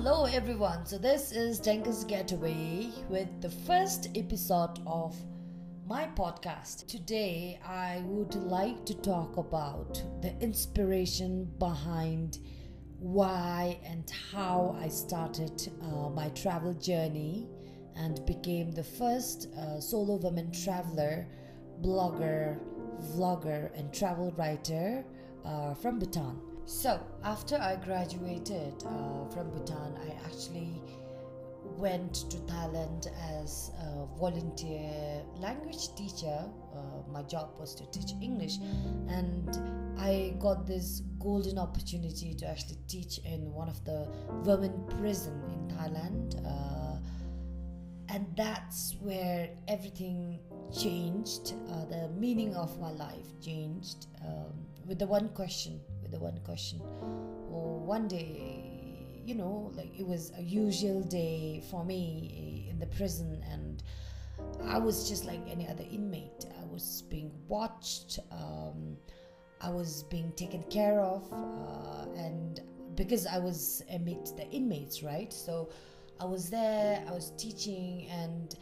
Hello, everyone. So, this is Denka's Getaway with the first episode of my podcast. Today, I would like to talk about the inspiration behind why and how I started uh, my travel journey and became the first uh, solo woman traveler, blogger, vlogger, and travel writer uh, from Bhutan. So, after I graduated uh, from Bhutan, I actually went to Thailand as a volunteer language teacher. Uh, my job was to teach English, and I got this golden opportunity to actually teach in one of the women prison in Thailand. Uh, and that's where everything changed. Uh, the meaning of my life changed um, with the one question the one question. Or one day, you know, like it was a usual day for me in the prison, and I was just like any other inmate. I was being watched. Um, I was being taken care of, uh, and because I was amid the inmates, right? So I was there. I was teaching and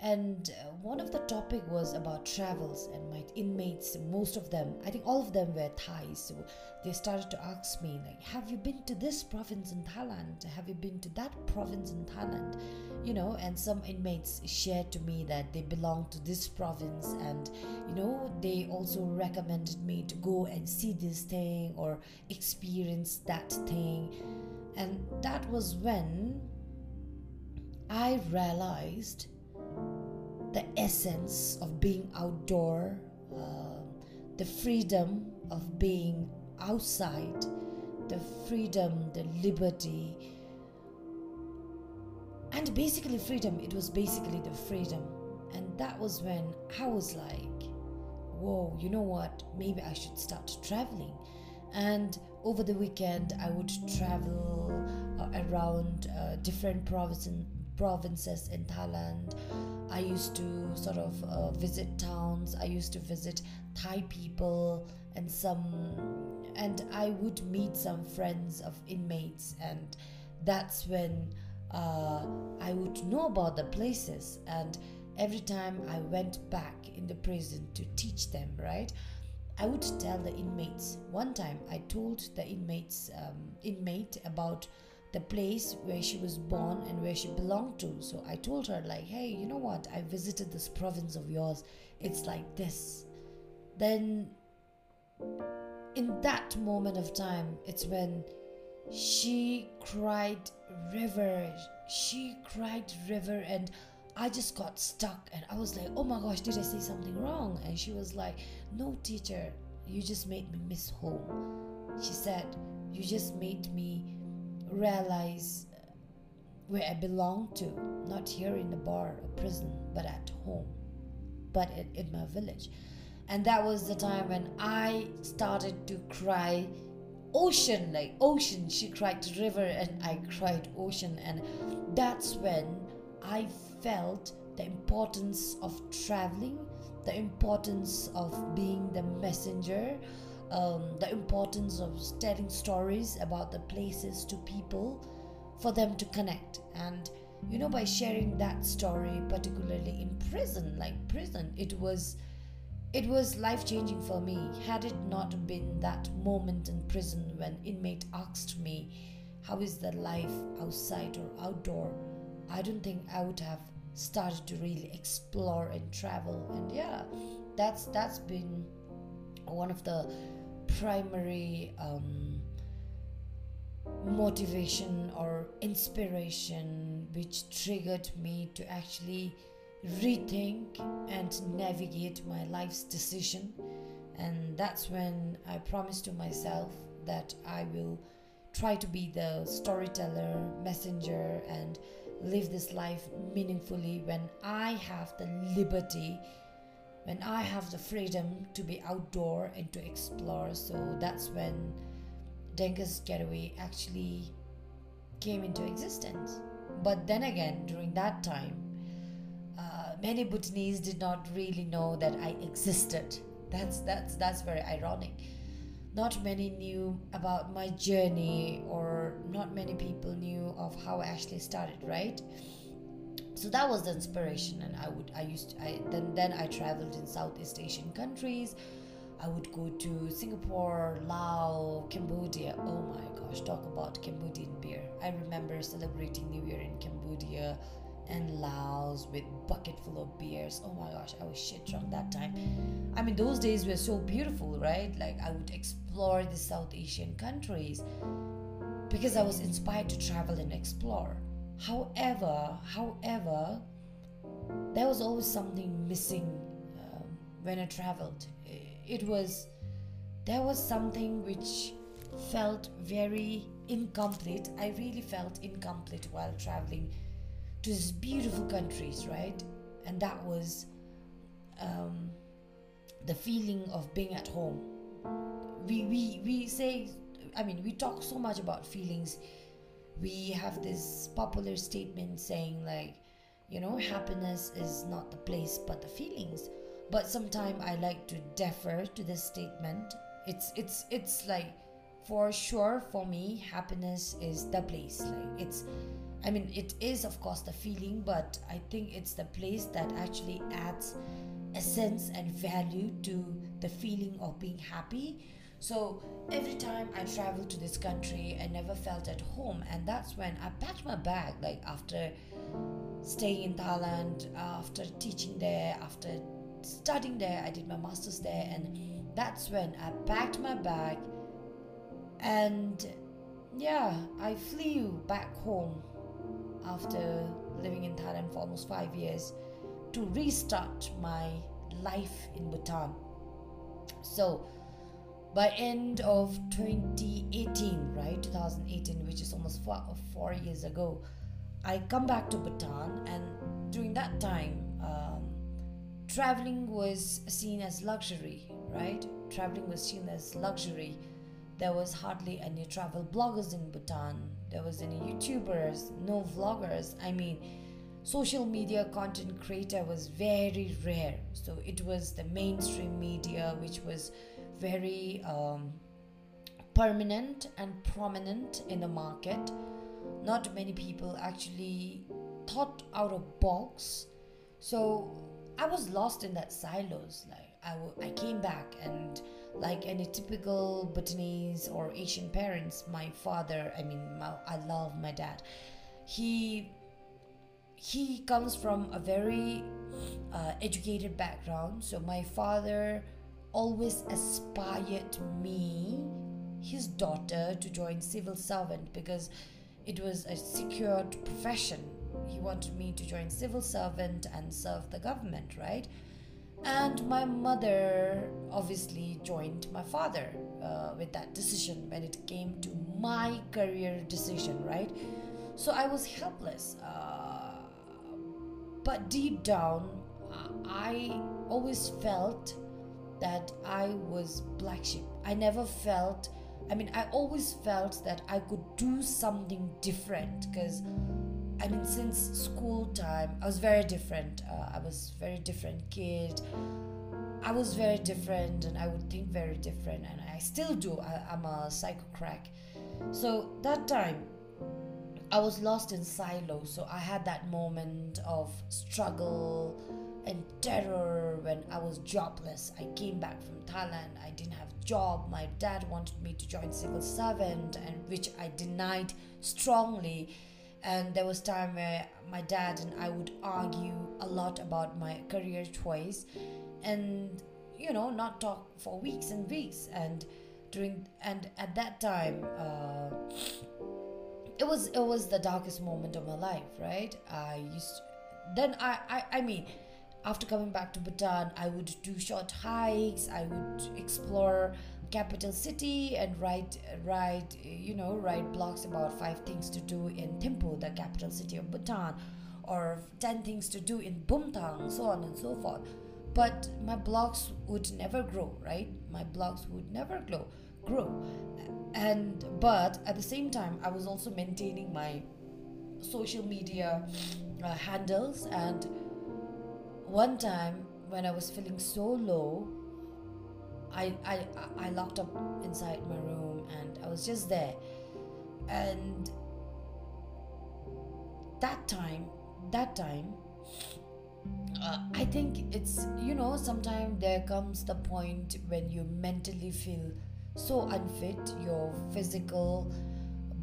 and uh, one of the topic was about travels and my inmates most of them i think all of them were thais so they started to ask me like have you been to this province in thailand? Have you been to that province in thailand? You know and some inmates shared to me that they belong to this province and you know they also recommended me to go and see this thing or experience that thing. And that was when i realized the essence of being outdoor, uh, the freedom of being outside, the freedom, the liberty, and basically freedom. It was basically the freedom. And that was when I was like, whoa, you know what? Maybe I should start traveling. And over the weekend, I would travel uh, around uh, different provinces provinces in Thailand. I used to sort of uh, visit towns. I used to visit Thai people and some, and I would meet some friends of inmates, and that's when uh, I would know about the places. And every time I went back in the prison to teach them, right? I would tell the inmates. One time, I told the inmates um, inmate about the place where she was born and where she belonged to. So I told her, like, hey, you know what? I visited this province of yours. It's like this. Then, in that moment of time, it's when she cried river. She cried river, and I just got stuck. And I was like, oh my gosh, did I say something wrong? And she was like, no, teacher, you just made me miss home. She said, you just made me realize where I belong to, not here in the bar or prison, but at home, but in, in my village. And that was the time when I started to cry ocean, like ocean. She cried river, and I cried ocean. And that's when I felt the importance of traveling, the importance of being the messenger um, the importance of telling stories about the places to people for them to connect. And you know by sharing that story particularly in prison like prison it was it was life changing for me. Had it not been that moment in prison when inmate asked me how is the life outside or outdoor? I don't think i would have started to really explore and travel. And yeah that's that's been one of the primary um, motivation or inspiration which triggered me to actually rethink and navigate my life's decision. And that's when I promised to myself that I will try to be the storyteller, messenger, and live this life meaningfully when I have the liberty when I have the freedom to be outdoor and to explore. So that's when Denka's Getaway actually came into existence. But then again, during that time, uh, many Bhutanese did not really know that I existed. That's that's that's very ironic. not many knew about my journey or not many people knew of how I actually started, right? So that was the inspiration and I would I used to, I then then I traveled in Southeast Asian countries. I would go to Singapore, Laos, Cambodia. Oh my gosh, talk about Cambodian beer. I remember celebrating New Year in Cambodia and Laos with bucket full of beers. Oh my gosh, I was shit drunk that time. I mean, those days were so beautiful, right? Like I would explore the South Asian countries because I was inspired to travel and explore. However, however, there was always something missing um, when I traveled. It was there was something which felt very incomplete. I really felt incomplete while traveling to these beautiful countries, right? And that was um, the feeling of being at home. We, we, we say, I mean, we talk so much about feelings. We have this popular statement saying, like, you know, happiness is not the place but the feelings. But sometimes I like to defer to this statement. It's it's it's like for sure for me happiness is the place like it's I mean, it is, of course, the feeling, but I think it's the place that actually adds essence and value to the feeling of being happy. So every time I traveled to this country, I never felt at home, and that's when I packed my bag. Like after staying in Thailand, after teaching there, after studying there, I did my master's there, and that's when I packed my bag and yeah, I flew back home after living in Thailand for almost five years to restart my life in Bhutan. So by end of 2018, right, 2018, which is almost four, four years ago, I come back to Bhutan, and during that time, um, traveling was seen as luxury, right? Traveling was seen as luxury. There was hardly any travel bloggers in Bhutan there was any youtubers no vloggers i mean social media content creator was very rare so it was the mainstream media which was very um, permanent and prominent in the market not many people actually thought out of box so i was lost in that silos like I, w- I came back and like any typical Bhutanese or Asian parents, my father, I mean, my, I love my dad. He he comes from a very uh, educated background. So my father always aspired me, his daughter, to join civil servant because it was a secured profession. He wanted me to join civil servant and serve the government, right? And my mother obviously joined my father uh, with that decision when it came to my career decision, right? So I was helpless. Uh, but deep down, I always felt that I was black sheep. I never felt, I mean, I always felt that I could do something different because I mean, since school time, I was very different. Uh, I was very different kid. I was very different, and I would think very different, and I still do. I, am a psycho crack. So that time, I was lost in silo. So I had that moment of struggle and terror when I was jobless. I came back from Thailand. I didn't have job. My dad wanted me to join civil servant, and which I denied strongly and there was time where my dad and I would argue a lot about my career choice and you know not talk for weeks and weeks and during and at that time uh, it was it was the darkest moment of my life right I used to, then I, I I mean after coming back to Bhutan I would do short hikes I would explore capital city and write write you know write blogs about five things to do in Thimphu, the capital city of Bhutan, or ten things to do in Bumthang, so on and so forth. But my blogs would never grow, right? My blogs would never grow, grow. And but at the same time, I was also maintaining my social media uh, handles. And one time when I was feeling so low, I, I I locked up inside my room and I was just there. And that time that time uh, I think it's you know sometimes there comes the point when you mentally feel so unfit your physical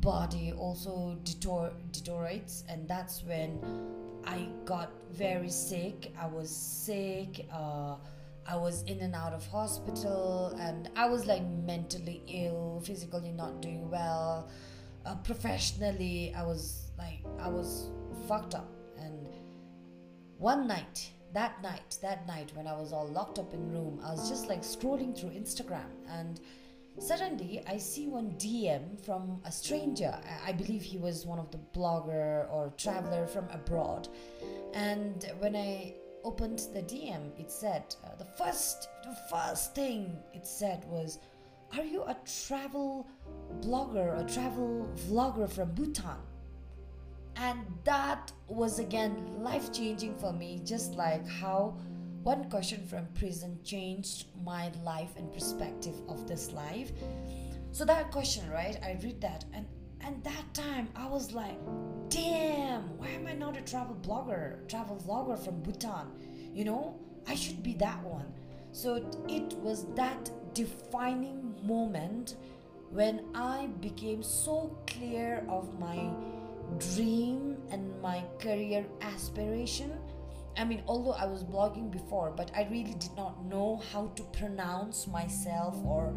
body also deter- deteriorates and that's when I got very sick. I was sick uh, I was in and out of hospital and I was like mentally ill physically not doing well. Uh, professionally I was like I was fucked up. And one night that night that night when i was all locked up in room i was just like scrolling through instagram and suddenly i see one dm from a stranger. I, believe he was one of the blogger or traveler from abroad. And when i opened the dm it said uh, the first the first thing it said was are you a travel blogger a travel vlogger from bhutan? And that was again life changing for me just like how one question from prison changed my life and perspective of this life so that question right i read that and and that time i was like damn why am i not a travel blogger travel vlogger from bhutan you know i should be that one so it was that defining moment when i became so clear of my dream and my career aspiration. I mean, although I was blogging before, but I really did not know how to pronounce myself or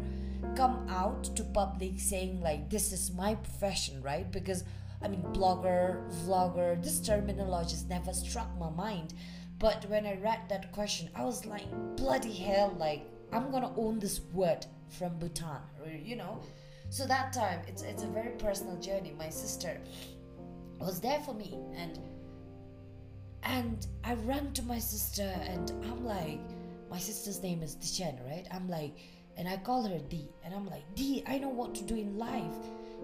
come out to public saying, like, this is my profession, right? Because I mean, blogger, vlogger, this terminology just never struck my mind. But when I read that question, I was like, bloody hell, like, I'm gonna own this word from Bhutan, you know? So that time, it's, it's a very personal journey. My sister, was there for me and and I ran to my sister and I'm like my sister's name is Dichen, right? I'm like and I call her D. And I'm like D I know what to do in life.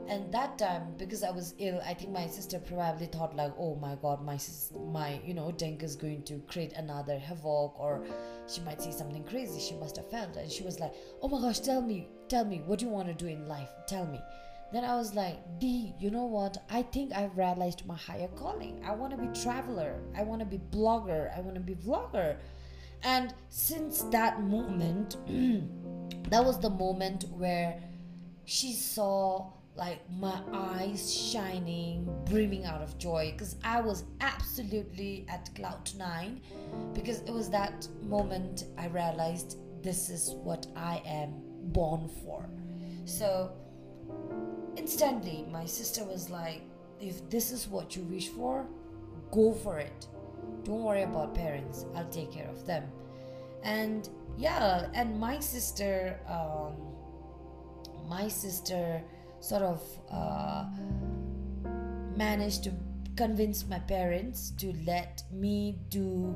And that time because I was ill I think my sister probably thought like oh my god my sis- my you know Denk is going to create another havoc or she might see something crazy. She must have felt and she was like oh my gosh tell me tell me what do you want to do in life? Tell me then I was like, D, you know what? I think I've realized my higher calling. I want to be traveler. I want to be blogger. I want to be vlogger. And since that moment, that was the moment where she saw like my eyes shining, brimming out of joy because I was absolutely at cloud nine because it was that moment I realized this is what I am born for. So Instantly, my sister was like, if this is what you wish for, go for it. Don't worry about parents, I'll take care of them. And yeah, and my sister, um, my sister sort of uh, managed to convince my parents to let me do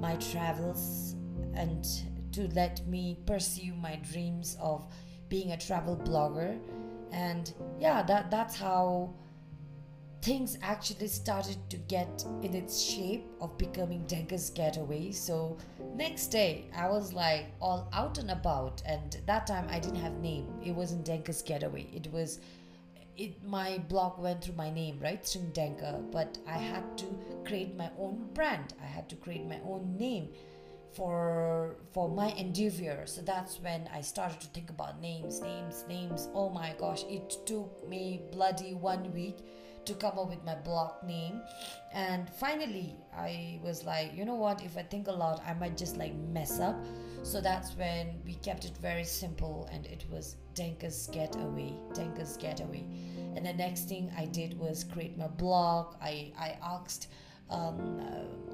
my travels and to let me pursue my dreams of being a travel blogger and yeah that that's how things actually started to get in its shape of becoming Denka's getaway. So next day I was like all out and about and that time I didn't have name. It wasn't Denka's getaway. It was it my blog went through my name, right? Tshering Denka, but I had to create my own brand. I had to create my own name for for my endeavor. So that's when i started to think about names names names. Oh my gosh it took me bloody one week to come up with my blog name. And finally i was like you know what? If i think a lot i might just like mess up. So that's when we kept it very simple and it was denka's getaway denka's getaway and the next thing i did was create my blog i i asked um,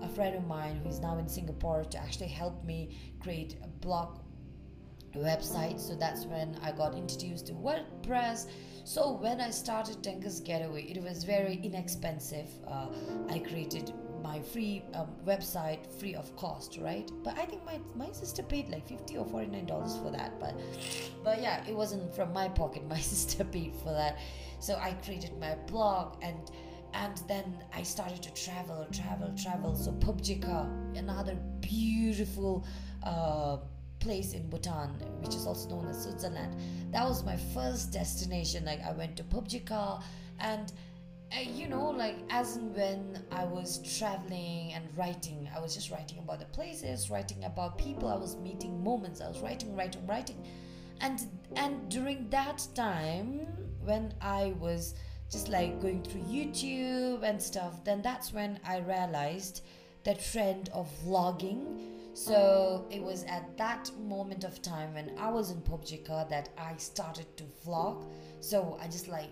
a friend of mine who is now in Singapore to actually help me create a blog website. So that's when I got introduced to WordPress. So when I started Denka's Getaway, it was very inexpensive. Uh, I created my free um, website free of cost right but i think my my sister paid like 50 or 49 dollars for that but but yeah it wasn't from my pocket my sister paid for that so i created my blog and and then I started to travel, travel, travel. So PUBG another beautiful uh, place in Bhutan, which is also known as Switzerland. That was my first destination. Like I went to Phobjikha and uh, you know, like as and when I was traveling and writing, I was just writing about the places, writing about people I was meeting, moments. I was writing, writing, writing, and and during that time when I was just like going through YouTube and stuff, then that's when I realized the trend of vlogging. So it was at that moment of time when I was in Phobjikha that I started to vlog. So I just like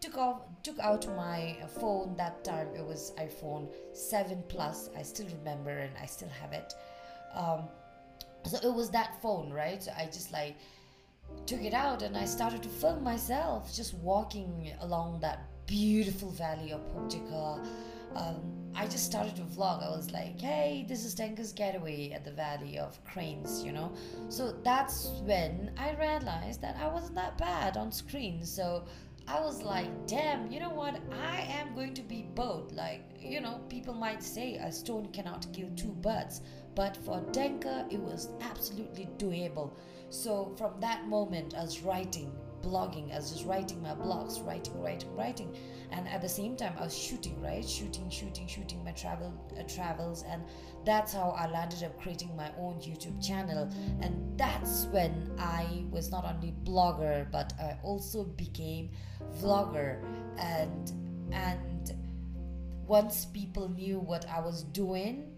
took off took out my phone that time it was iphone 7 plus i still remember and i still have it um, so it was that phone right so i just like took it out and i started to film myself just walking along that beautiful valley of Phobjikha. Um, I just started to vlog. I was like, hey, this is Denka's getaway at the Valley of Cranes, you know? So that's when I realized that I wasn't that bad on screen. So I was like, damn, you know what? I am going to be both. Like, you know, people might say a stone cannot kill two birds, but for Denka, it was absolutely doable. So from that moment, I was writing, blogging, I was just writing my blogs, writing, writing, writing, and at the same time, I was shooting, right? Shooting, shooting, shooting my travel uh, travels, and that's how I landed up creating my own YouTube channel. And that's when I was not only blogger, but I also became vlogger, and and once people knew what I was doing,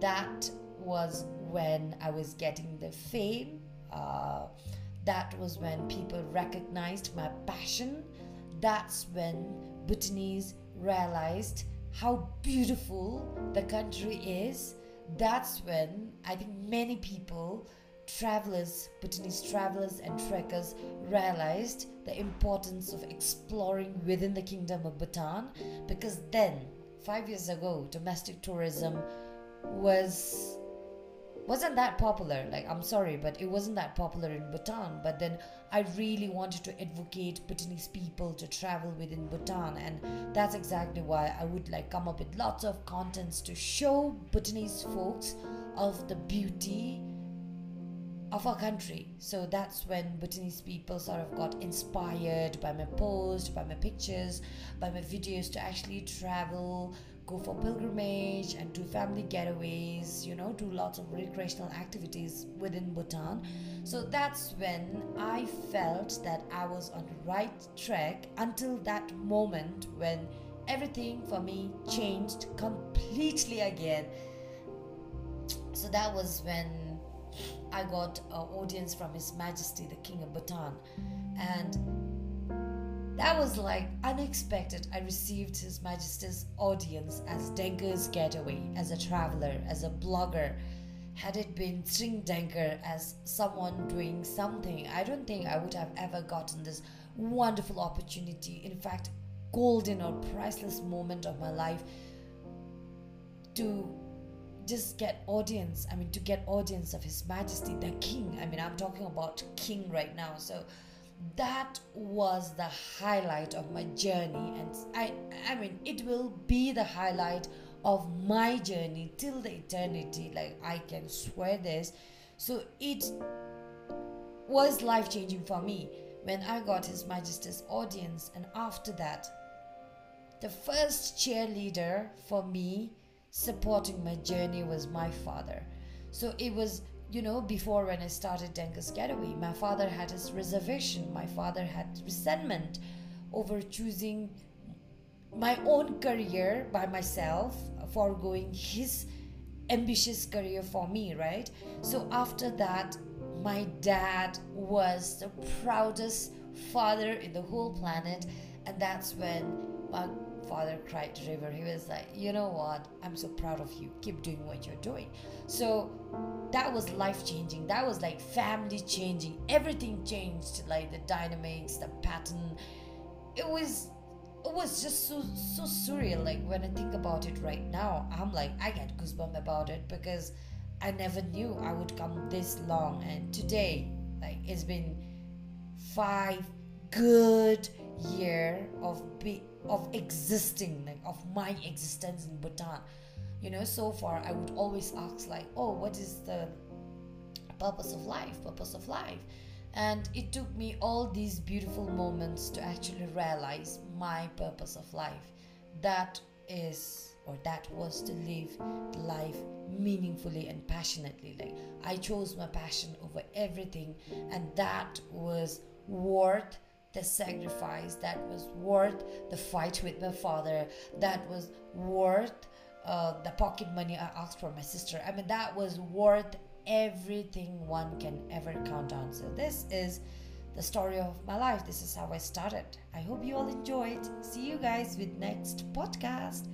that was when I was getting the fame. Uh, that was when people recognized my passion. That's when Bhutanese realized how beautiful the country is. That's when I think many people, travelers, Bhutanese travelers and trekkers, realized the importance of exploring within the kingdom of Bhutan because then, five years ago, domestic tourism was wasn't that popular like i'm sorry but it wasn't that popular in bhutan but then i really wanted to advocate bhutanese people to travel within bhutan and that's exactly why i would like come up with lots of contents to show bhutanese folks of the beauty of our country. So that's when Bhutanese people sort of got inspired by my post, by my pictures, by my videos to actually travel, go for pilgrimage and do family getaways, you know, do lots of recreational activities within Bhutan. So that's when I felt that I was on the right track until that moment when everything for me changed completely again. So that was when I got an audience from His Majesty the King of Bhutan. And that was like unexpected. I received His Majesty's audience as Denka's getaway, as a traveler, as a blogger. Had it been Tshering Denka as someone doing something, I don't think I would have ever gotten this wonderful opportunity. In fact, golden or priceless moment of my life to just get audience. I mean, to get audience of His Majesty the King. I mean, I'm talking about King right now. So that was the highlight of my journey and i i mean it will be the highlight of my journey till the eternity like i can swear this. So it was life changing for me when i got his majesty's audience and after that the first cheerleader for me supporting my journey was my father. So it was you know, before when I started Denka's Getaway, my father had his reservation. My father had resentment over choosing my own career by myself, foregoing his ambitious career for me, right? So after that, my dad was the proudest father in the whole planet, and that's when my father cried to river he was like you know what? I'm so proud of you. Keep doing what you're doing. So that was life changing that was like family changing. Everything changed like the dynamics the pattern. It was it was just so so surreal. Like when i think about it right now i'm like i get goosebumps about it because i never knew i would come this long. And today like it's been five good year of be of existing like of my existence in bhutan you know so far i would always ask like oh what is the purpose of life, purpose of life. And it took me all these beautiful moments to actually realize my purpose of life. That is, or that was to live life meaningfully and passionately. Like I chose my passion over everything, and that was worth the sacrifice, that was worth the fight with my father, that was worth uh, the pocket money I asked for my sister. I mean, that was worth everything one can ever count on. So, this is the story of my life. This is how I started. I hope you all enjoyed. See you guys with next podcast.